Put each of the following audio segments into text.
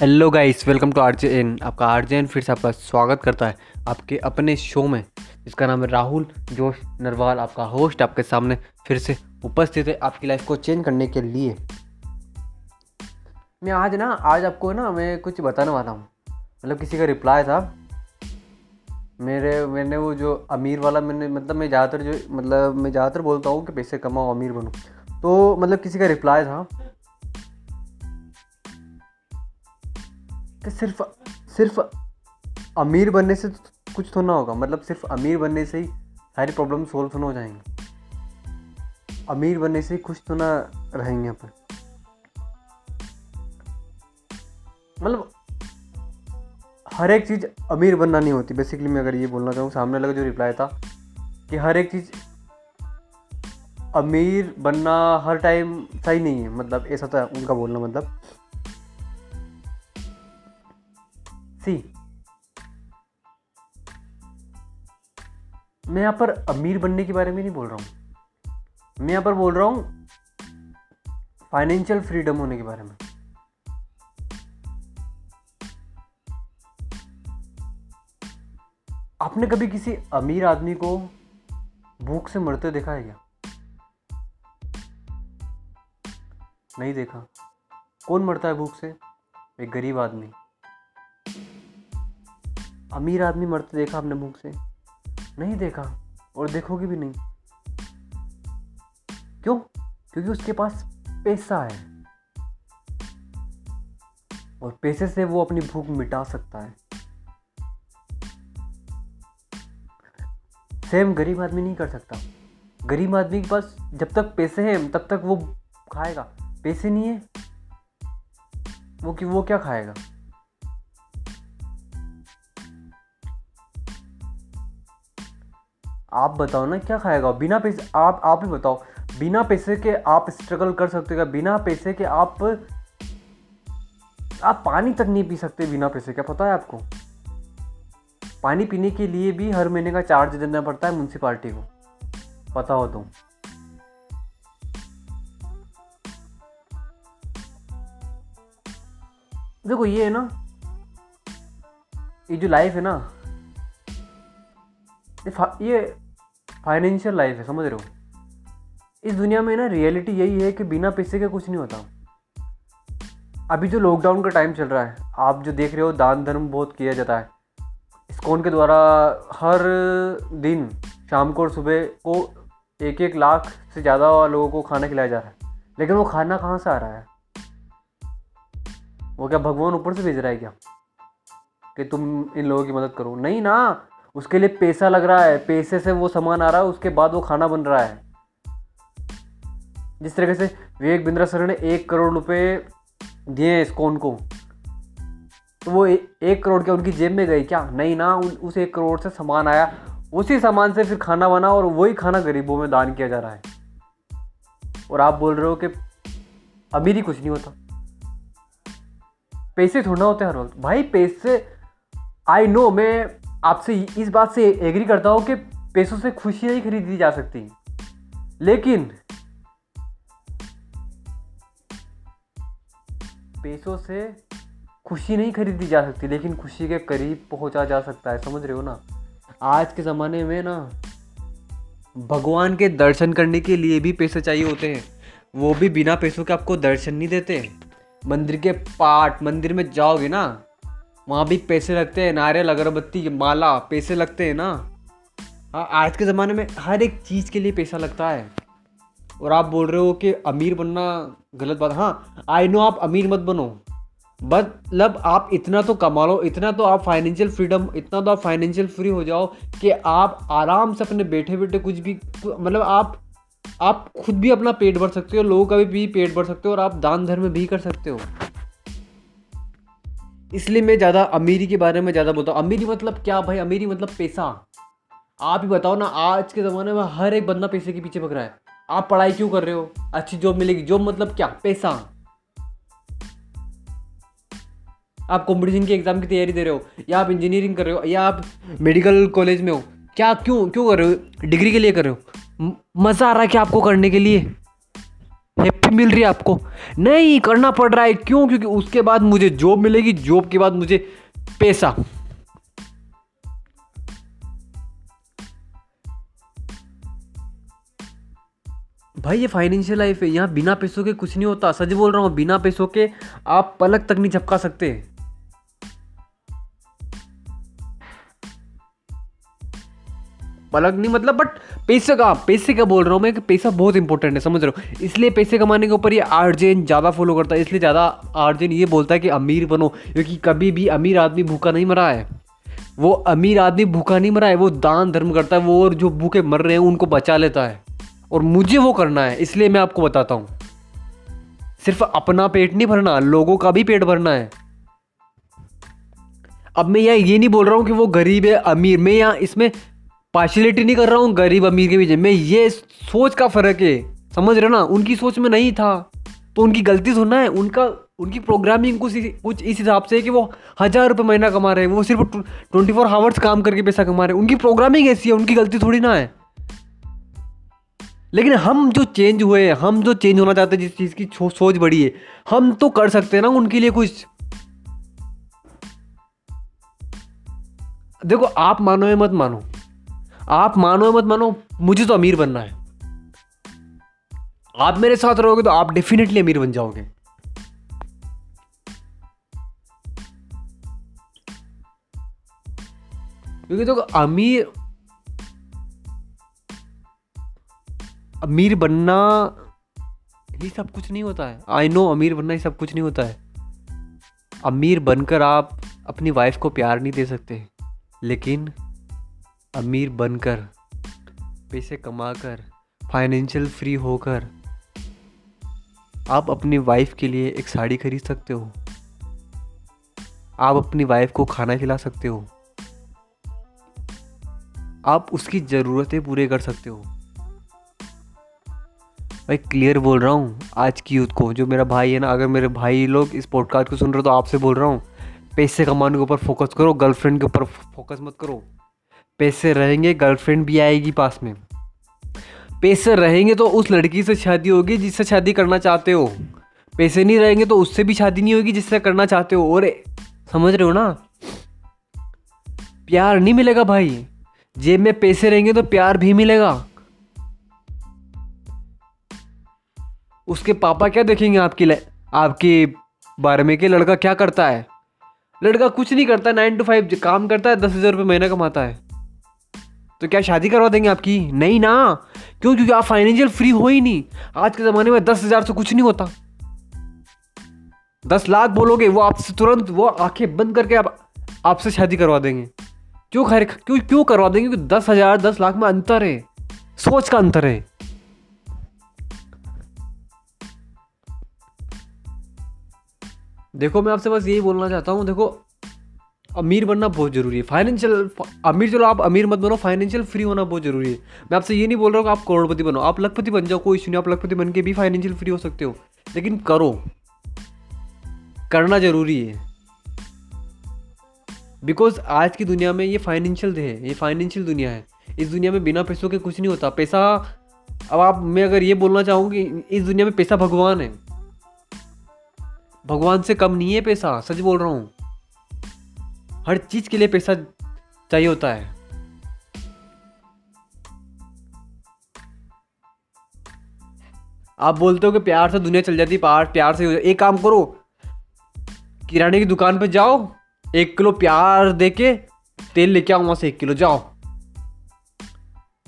Hello guys welcome to R N आपका R N फिर से आपका स्वागत करता है आपके अपने शो में, जिसका नाम है राहुल, जोश नरवाल, आपका होस्ट आपके सामने फिर से उपस्थित है आपकी लाइफ को चेंज करने के लिए। मैं आज ना, आज आपको ना, मैं कुछ बताने वाला हूँ। मतलब किसी का रिप्लाई था। मेरे, मैंने वो जो अमीर वाला, मैंने मतलब मैं ज़्यादातर जो मतलब मैं ज़्यादातर बोलता हूँ कि पैसे कमाओ, अमीर बनूँ। तो मतलब किसी का रिप्लाई था। कि सिर्फ़ सिर्फ़ अमीर बनने से तो कुछ तो ना होगा मतलब सिर्फ़ अमीर बनने से ही सारी प्रॉब्लम सोल्व तो ना हो जाएँगे। अमीर बनने से ही खुश तो ना रहेंगे अपन। मतलब हर एक चीज़ अमीर बनना नहीं होती। बेसिकली मैं अगर ये बोलना चाहूँ, सामने लगा जो रिप्लाई था कि हर एक चीज़ अमीर बनना हर टाइम सही नहीं है। मतलब ऐसा था उनका बोलना मतलब। सी। मैं यहाँ पर अमीर बनने के बारे में नहीं बोल रहा हूँ। मैं यहाँ पर बोल रहा हूँ फाइनेंशियल फ्रीडम होने के बारे में। आपने कभी किसी अमीर आदमी को भूख से मरते देखा है क्या? नहीं देखा। कौन मरता है भूख से? एक गरीब आदमी। अमीर आदमी मरते देखा आपने भूख से? नहीं देखा और देखोगे भी नहीं। क्यों? क्योंकि उसके पास पैसा है। और पैसे से वो अपनी भूख मिटा सकता है। सेम गरीब आदमी नहीं कर सकता। गरीब आदमी के पास जब तक पैसे हैं, तब तक वो खाएगा। पैसे नहीं है। वो कि वो क्या खाएगा? आप बताओ ना, क्या खाएगा? बिना पैसे, आप आप ही बताओ। बिना पैसे के आप स्ट्रगल कर सकते हो बिना पैसे के आप आप पानी तक नहीं पी सकते बिना पैसे क्या पता है आपको? पानी पीने के लिए भी हर महीने का चार्ज देना पड़ता है म्यूनसिपाल्टी को। पता हो तो। देखो, ये है ना, ये जो लाइफ है ना ये फाइनेंशियल लाइफ है, समझ रहे हो? इस दुनिया में ना रियलिटी यही है कि बिना पैसे के कुछ नहीं होता। अभी जो लॉकडाउन का टाइम चल रहा है, आप जो देख रहे हो, दान धर्म बहुत किया जाता है। इस्कॉन के द्वारा हर दिन शाम को और सुबह को एक एक लाख से ज़्यादा लोगों को खाना खिलाया जा रहा है। लेकिन वो खाना कहाँ से आ रहा है? वो क्या भगवान ऊपर से भेज रहा है क्या? कि तुम इन लोगों की मदद करो। नहीं ना! उसके लिए पैसा लग रहा है, पैसे से वो सामान आ रहा है, उसके बाद वो खाना बन रहा है। जिस तरीके से विवेक बिंद्रा सर ने एक करोड़ रुपए दिए हैं इस्कॉन को तो वो एक करोड़ के उनकी जेब में गई क्या? नहीं ना उस एक करोड़ से सामान आया, उसी सामान से फिर खाना बना और वही खाना गरीबों में दान किया जा रहा है। और आप बोल रहे हो कि अमीरी कुछ नहीं होता। पैसे थोड़ा होते हर वक्त। भाई पैसे आई नो मैं आपसे इस बात से एग्री करता हूँ कि पैसों से खुशी नहीं खरीदी जा सकती लेकिन पैसों से खुशी नहीं खरीदी जा सकती, लेकिन खुशी के करीब पहुँचा जा सकता है, समझ रहे हो ना? आज के ज़माने में ना, भगवान के दर्शन करने के लिए भी पैसे चाहिए होते हैं। वो भी बिना पैसों के आपको दर्शन नहीं देते। मंदिर के पाठ, मंदिर में जाओगे ना वहाँ भी पैसे लगते हैं नारियल अगरबत्ती माला, पैसे लगते हैं ना। हाँ आज के ज़माने में हर एक चीज़ के लिए पैसा लगता है। और आप बोल रहे हो कि अमीर बनना गलत बात हाँ आई नो आप अमीर मत बनो। मतलब आप इतना तो कमा लो, इतना तो आप फाइनेंशियल फ्रीडम इतना तो आप फाइनेंशियल फ्री हो जाओ कि आप आराम से अपने बैठे बैठे कुछ भी मतलब आप आप खुद भी अपना पेट भर सकते हो, लोगों का भी पेट भर सकते हो और आप दान धर्म भी कर सकते हो। इसलिए मैं ज़्यादा अमीरी के बारे में ज़्यादा बोलता हूँ। अमीरी मतलब क्या भाई? अमीरी मतलब पैसा। आप ही बताओ ना, आज के ज़माने में हर एक बंदा पैसे के पीछे भग रहा है। आप पढ़ाई क्यों कर रहे हो? अच्छी जॉब मिलेगी। जॉब मतलब क्या? पैसा। आप कॉम्पिटिशन की एग्ज़ाम की तैयारी दे रहे हो, या आप इंजीनियरिंग कर रहे हो, या आप मेडिकल कॉलेज में हो, क्या, क्यों क्यों कर रहे हो? डिग्री के लिए कर रहे हो? मज़ा आ रहा है क्या आपको करने के लिए? हैप्पी मिल रही है आपको? नहीं, करना पड़ रहा है। क्यों? क्योंकि उसके बाद मुझे जॉब मिलेगी। जॉब के बाद मुझे पैसा। भाई, ये फाइनेंशियल लाइफ है। यहाँ बिना पैसों के कुछ नहीं होता। सच बोल रहा हूँ, बिना पैसों के आप पलक तक नहीं झपका सकते। पलक नहीं मतलब बट पैसे का पैसे का बोल रहा हूँ मैं कि पैसा बहुत इंपॉर्टेंट है, समझ रहे हो? इसलिए पैसे कमाने के ऊपर ये आर्जेन ज़्यादा फॉलो करता है, इसलिए ज़्यादा आर्जेन ये बोलता है कि अमीर बनो, क्योंकि कभी भी अमीर आदमी भूखा नहीं मरा है। वो अमीर आदमी भूखा नहीं मरा है, वो दान धर्म करता है, वो और जो भूखे मर रहे हैं, उनको बचा लेता है। और मुझे वो करना है, इसलिए मैं आपको बताता हूँ। सिर्फ़ अपना पेट नहीं भरना, लोगों का भी पेट भरना है। अब मैं यह ये नहीं बोल रहा हूँ कि वो गरीब है, अमीर, मैं यहाँ इसमें पार्शलिटी नहीं कर रहा हूँ, गरीब अमीर के बीच में ये सोच का फ़र्क है। समझ रहे ना? उनकी सोच में नहीं था। तो उनकी गलती सुनना है। उनका, उनकी प्रोग्रामिंग कुछ कुछ इस हिसाब से है कि वो हज़ार रुपये महीना कमा रहे हैं। वो सिर्फ़ ट्वेंटी फोर आवर्स काम करके पैसा कमा रहे हैं। उनकी प्रोग्रामिंग ऐसी है, उनकी गलती थोड़ी ना है। लेकिन हम जो चेंज हुए हैं, हम जो चेंज होना चाहते हैं, जिस चीज़ की सोच बड़ी है, हम तो कर सकते हैं ना उनके लिए कुछ। देखो, आप मानो या मत मानो आप मानो मत मानो, मुझे तो अमीर बनना है। आप मेरे साथ रहोगे तो आप डेफिनेटली अमीर बन जाओगे। क्योंकि देखो, अमीर अमीर बनना ही सब कुछ नहीं होता है। आई नो अमीर बनना ही सब कुछ नहीं होता है। अमीर बनकर आप अपनी वाइफ को प्यार नहीं दे सकते। लेकिन अमीर बनकर, पैसे कमाकर फाइनेंशियल फ्री होकर, आप अपनी वाइफ के लिए एक साड़ी खरीद सकते हो। आप अपनी वाइफ को खाना खिला सकते हो। आप उसकी ज़रूरतें पूरे कर सकते हो। भाई क्लियर बोल रहा हूँ आज की यूथ को, जो मेरा भाई है ना, अगर मेरे भाई लोग इस पॉडकास्ट को सुन रहे हो तो आपसे बोल रहा हूँ, पैसे कमाने के ऊपर फोकस करो गर्लफ्रेंड के ऊपर फोकस मत करो। पैसे रहेंगे गर्लफ्रेंड भी आएगी पास में। पैसे रहेंगे तो उस लड़की से शादी होगी जिससे शादी करना चाहते हो। पैसे नहीं रहेंगे तो उससे भी शादी नहीं होगी जिससे करना चाहते हो। और समझ रहे हो ना? प्यार नहीं मिलेगा भाई। जेब में पैसे रहेंगे तो प्यार भी मिलेगा। उसके पापा क्या देखेंगे आपकी आपके बारे में कि लड़का क्या करता है? लड़का कुछ नहीं करता नाइन टू फाइव काम करता है, दस हज़ार रुपये महीना कमाता है। तो क्या शादी करवा देंगे आपकी? नहीं ना। क्यों? क्योंकि आप फाइनेंशियल फ्री हो ही नहीं। आज के ज़माने में दस हज़ार से कुछ नहीं होता। दस लाख बोलोगे, वो आपसे तुरंत वो आँखें बंद करके आप, आपसे शादी करवा देंगे। क्यों खैर, क्यों क्यों करवा देंगे? क्योंकि दस हज़ार दस लाख में अंतर है। सोच का अंतर है। देखो, मैं आपसे बस यही बोलना चाहता हूँ। देखो अमीर बनना बहुत ज़रूरी है। फाइनेंशियल अमीर चलो, आप अमीर मत बनो फाइनेंशियल फ्री होना बहुत ज़रूरी है। मैं आपसे ये नहीं बोल रहा हूँ आप करोड़पति बनो। आप लखपति बन जाओ, कोई इशू नहीं। आप लखपति बन के भी फाइनेंशियल फ्री हो सकते हो। लेकिन करो। करना ज़रूरी है। बिकॉज़ आज की दुनिया में ये फाइनेंशियल है, ये फाइनेंशियल दुनिया है। इस दुनिया में बिना पैसों के कुछ नहीं होता। पैसा, अब आप, मैं अगर ये बोलना चाहूँ कि इस दुनिया में पैसा भगवान है। भगवान से कम नहीं है पैसा, सच बोल रहा हूँ। हर चीज़ के लिए पैसा चाहिए होता है। आप बोलते हो कि प्यार से दुनिया चल जाती प्यार प्यार से एक काम करो, किराने की दुकान पर जाओ, एक किलो प्यार दे के तेल लेके आओ, वहाँ से एक किलो, जाओ।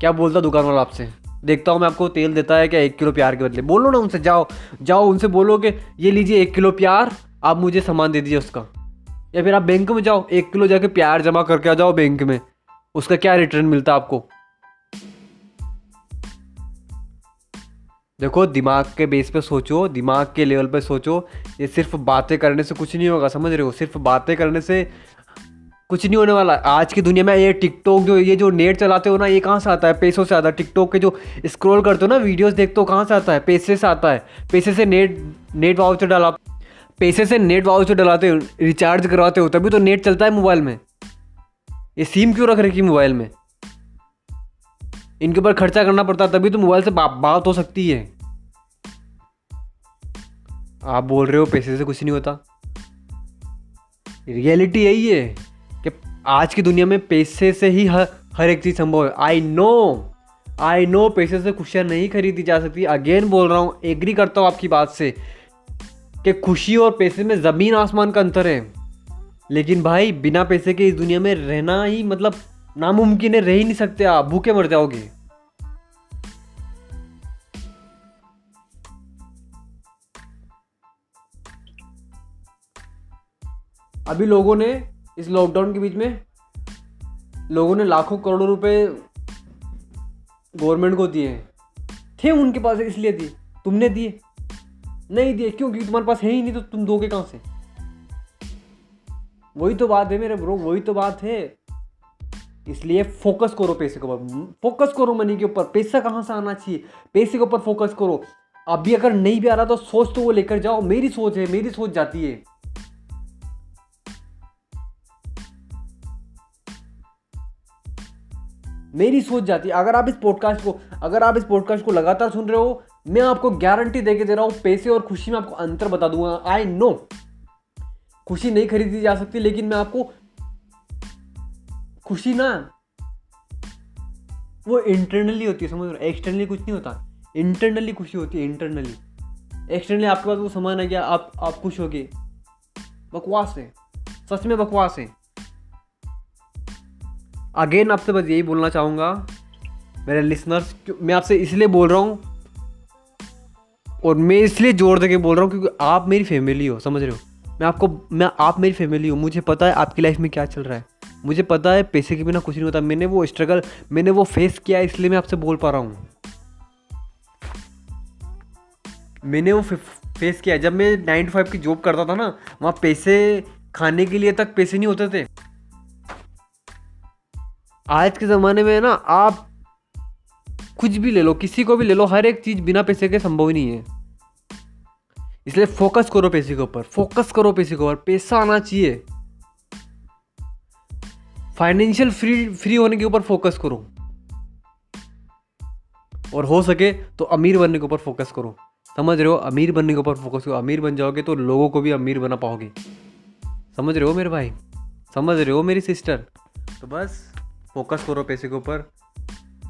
क्या बोलता दुकान वाला आपसे? देखता हूँ मैं आपको तेल देता है क्या एक किलो प्यार के बदले। बोलो ना उनसे, जाओ जाओ, उनसे बोलो कि, ये लीजिए एक किलो प्यार, आप मुझे सामान दे दीजिए उसका। या फिर आप बैंक में जाओ, एक किलो जाके प्यार जमा करके आ जाओ बैंक में। उसका क्या रिटर्न मिलता है आपको? देखो, दिमाग के बेस पे सोचो, दिमाग के लेवल पे सोचो, ये सिर्फ़ बातें करने से कुछ नहीं होगा, समझ रहे हो? सिर्फ़ बातें करने से कुछ नहीं होने वाला। आज की दुनिया में ये टिकटॉक जो, ये जो नेट चलाते हो ना, ये कहाँ से आता है? पैसों से आता है। टिकटॉक के जो स्क्रॉल करते हो ना वीडियोस देखते हो, कहाँ से आता है? पैसे से आता है। पैसे से नेट नेट वाउचर डाला। पैसे से नेट वाउचर डलाते हो रिचार्ज करवाते हो तभी तो नेट चलता है मोबाइल में। ये सिम क्यों रख रखी मोबाइल में? इनके ऊपर खर्चा करना पड़ता तभी तो मोबाइल से बा, बात हो सकती है। आप बोल रहे हो पैसे से कुछ नहीं होता। रियलिटी यही है कि आज की दुनिया में पैसे से ही हर हर एक चीज़ संभव है। आई नो आई नो पैसे से खुशियाँ नहीं खरीदी जा सकती। अगेन बोल रहा हूँ एग्री करता हूँ आपकी बात से। कि खुशी और पैसे में ज़मीन आसमान का अंतर है। लेकिन भाई, बिना पैसे के इस दुनिया में रहना ही मतलब नामुमकिन है, रह ही नहीं सकते आप, भूखे मर जाओगे। अभी लोगों ने इस लॉकडाउन के बीच में लोगों ने लाखों करोड़ों रुपए गवर्नमेंट को दिए थे उनके पास, इसलिए दिए। तुमने दिए। नहीं दिए क्यों क्योंकि तुम्हारे पास है ही नहीं तो तुम दोगे कहाँ से? वही तो बात है मेरे ब्रो वही तो बात है। इसलिए फोकस करो पैसे के ऊपर। फोकस करो मनी के ऊपर। पैसा कहाँ से आना चाहिए? पैसे के ऊपर फोकस करो। अभी अगर नहीं भी आ रहा तो सोच तो वो लेकर जाओ। मेरी सोच है, मेरी सोच जाती है। मेरी सोच जाती है। अगर आप इस पॉडकास्ट को, अगर आप इस पॉडकास्ट को लगातार सुन रहे हो मैं आपको गारंटी देके दे रहा हूँ, पैसे और खुशी में आपको अंतर बता दूँगा। आई नो खुशी नहीं खरीदी जा सकती, लेकिन मैं आपको खुशी ना, वो इंटरनली होती है, समझ रहे एक्सटर्नली कुछ नहीं होता। इंटरनली खुशी होती है इंटरनली एक्सटर्नली आपके पास वो सामान आ गया आप आप खुश हो गए बकवास है। सच में बकवास है। अगेन आपसे बस यही बोलना चाहूँगा। मेरे लिसनर्स मैं आपसे इसलिए बोल रहा हूँ और मैं इसलिए ज़ोर दे के बोल रहा हूँ क्योंकि आप मेरी फैमिली हो, समझ रहे हो? मैं आपको, मैं आप मेरी फैमिली हूँ। मुझे पता है आपकी लाइफ में क्या चल रहा है। मुझे पता है पैसे के बिना कुछ नहीं होता। मैंने वो स्ट्रगल मैंने वो फेस किया है, इसलिए मैं आपसे बोल पा रहा हूँ। मैंने वो फेस किया जब मैं नाइन टू फाइव की जॉब करता था ना, वहाँ पैसे खाने के लिए तक पैसे नहीं होते थे। आज के ज़माने में ना, आप कुछ भी ले लो, किसी को भी ले लो, हर एक चीज़ बिना पैसे के संभव नहीं है। इसलिए फोकस करो पैसे के ऊपर। फोकस करो पैसे के ऊपर। पैसा आना चाहिए। फाइनेंशियल फ्री फ्री होने के ऊपर फोकस करो। और हो सके तो अमीर बनने के ऊपर फोकस करो। समझ रहे हो? अमीर बनने के ऊपर फोकस करो। अमीर बन जाओगे तो लोगों को भी अमीर बना पाओगे। समझ रहे हो मेरे भाई? समझ रहे हो मेरी सिस्टर तो बस फोकस करो पैसे के ऊपर।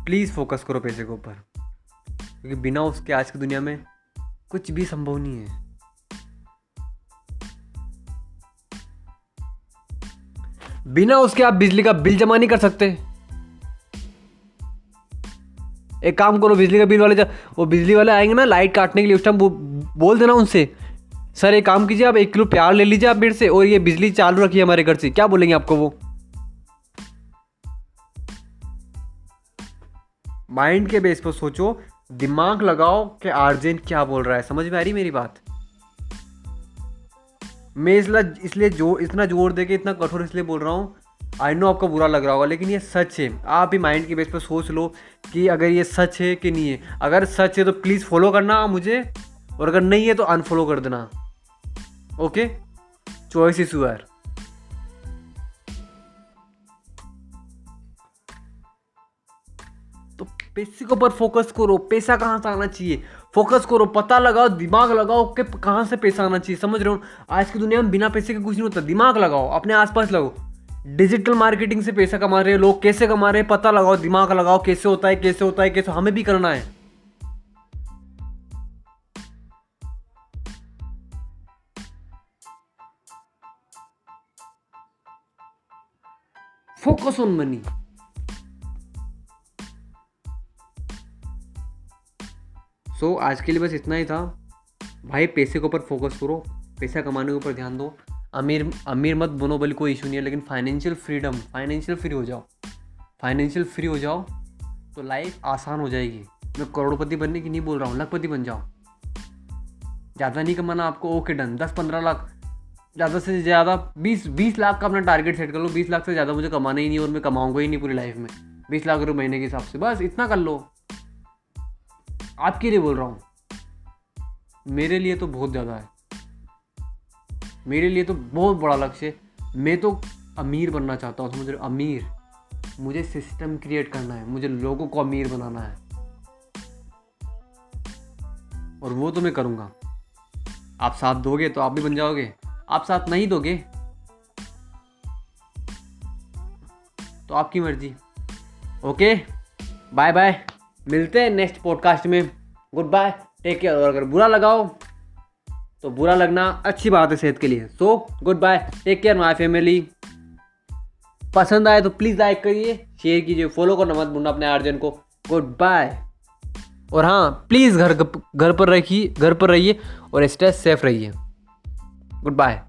प्लीज़ फोकस करो पैसे के ऊपर। क्योंकि बिना उसके आज की दुनिया में कुछ भी संभव नहीं है। बिना उसके आप बिजली का बिल जमा नहीं कर सकते। एक काम करो, बिजली का बिल वाले जब वो बिजली वाले आएँगे ना लाइट काटने के लिए, उस टाइम वो बोल देना उनसे। सर, एक काम कीजिए, आप एक किलो प्यार ले लीजिए आप मेरे से, और ये बिजली चालू रखिए हमारे घर से, क्या बोलेंगे आपको वो? माइंड के बेस पर सोचो, दिमाग लगाओ कि आर्जेंट क्या बोल रहा है, समझ में आ रही मेरी बात? मैं इसलिए इसलिए जो, इतना ज़ोर दे के इतना कठोर इसलिए बोल रहा हूँ आई नो आपको बुरा लग रहा होगा, लेकिन ये सच है। आप ही माइंड के बेस पर सोच लो कि अगर ये सच है कि नहीं है। अगर सच है तो प्लीज़ फॉलो करना मुझे, और अगर नहीं है तो अनफॉलो कर देना। ओके चॉइस इज़ यूर पैसे के ऊपर फोकस करो। पैसा कहाँ से आना चाहिए? फोकस करो, पता लगाओ, दिमाग लगाओ कि कहाँ से पैसा आना चाहिए, समझ रहे हो? आज की दुनिया में बिना पैसे के कुछ नहीं होता। दिमाग लगाओ, अपने आसपास लगाओ। डिजिटल मार्केटिंग से पैसा कमा रहे हैं लोग, कैसे कमा रहे हैं? पता लगाओ, दिमाग लगाओ, कैसे होता है, कैसे होता है, कैसे हमें भी करना है। Focus on money so so, आज के लिए बस इतना ही था। भाई पैसे के ऊपर फोकस करो पैसा कमाने के ऊपर ध्यान दो। अमीर अमीर मत बनो बल्कि कोई इशू नहीं है लेकिन फाइनेंशियल फ्रीडम फाइनेंशियल फ्री हो जाओ। फाइनेंशियल फ्री हो जाओ तो लाइफ आसान हो जाएगी। मैं करोड़पति बनने की नहीं बोल रहा हूँ लखपति बन जाओ। ज़्यादा नहीं कमाना आपको ओके डन दस पंद्रह लाख ज़्यादा से ज़्यादा बीस बीस लाख का अपना टारगेट सेट कर लो। बीस लाख से ज़्यादा मुझे कमाना ही नहीं और मैं कमाऊँगा ही नहीं पूरी लाइफ में। बीस लाख रुपये महीने के हिसाब से। बस इतना कर लो। आपके लिए बोल रहा हूँ। मेरे लिए तो बहुत ज़्यादा है। मेरे लिए तो बहुत बड़ा लक्ष्य है। मैं तो अमीर बनना चाहता हूँ, समझ रहे अमीर। मुझे सिस्टम क्रिएट करना है। मुझे लोगों को अमीर बनाना है। और वो तो मैं करूँगा। आप साथ दोगे तो आप भी बन जाओगे। आप साथ नहीं दोगे तो आपकी मर्ज़ी। ओके? बाय बाय मिलते हैं नेक्स्ट पॉडकास्ट में। गुड बाय टेक केयर और अगर बुरा लगाओ तो बुरा लगना अच्छी बात है सेहत के लिए। So goodbye take care my family पसंद आए तो प्लीज़ लाइक करिए। शेयर कीजिए। फॉलो करना मत भूलना अपने आर्जन को। गुड बाय और हाँ प्लीज़ घर घर पर रखिए, घर पर रहिए और स्ट्रेस सेफ़ रहिए। Good bye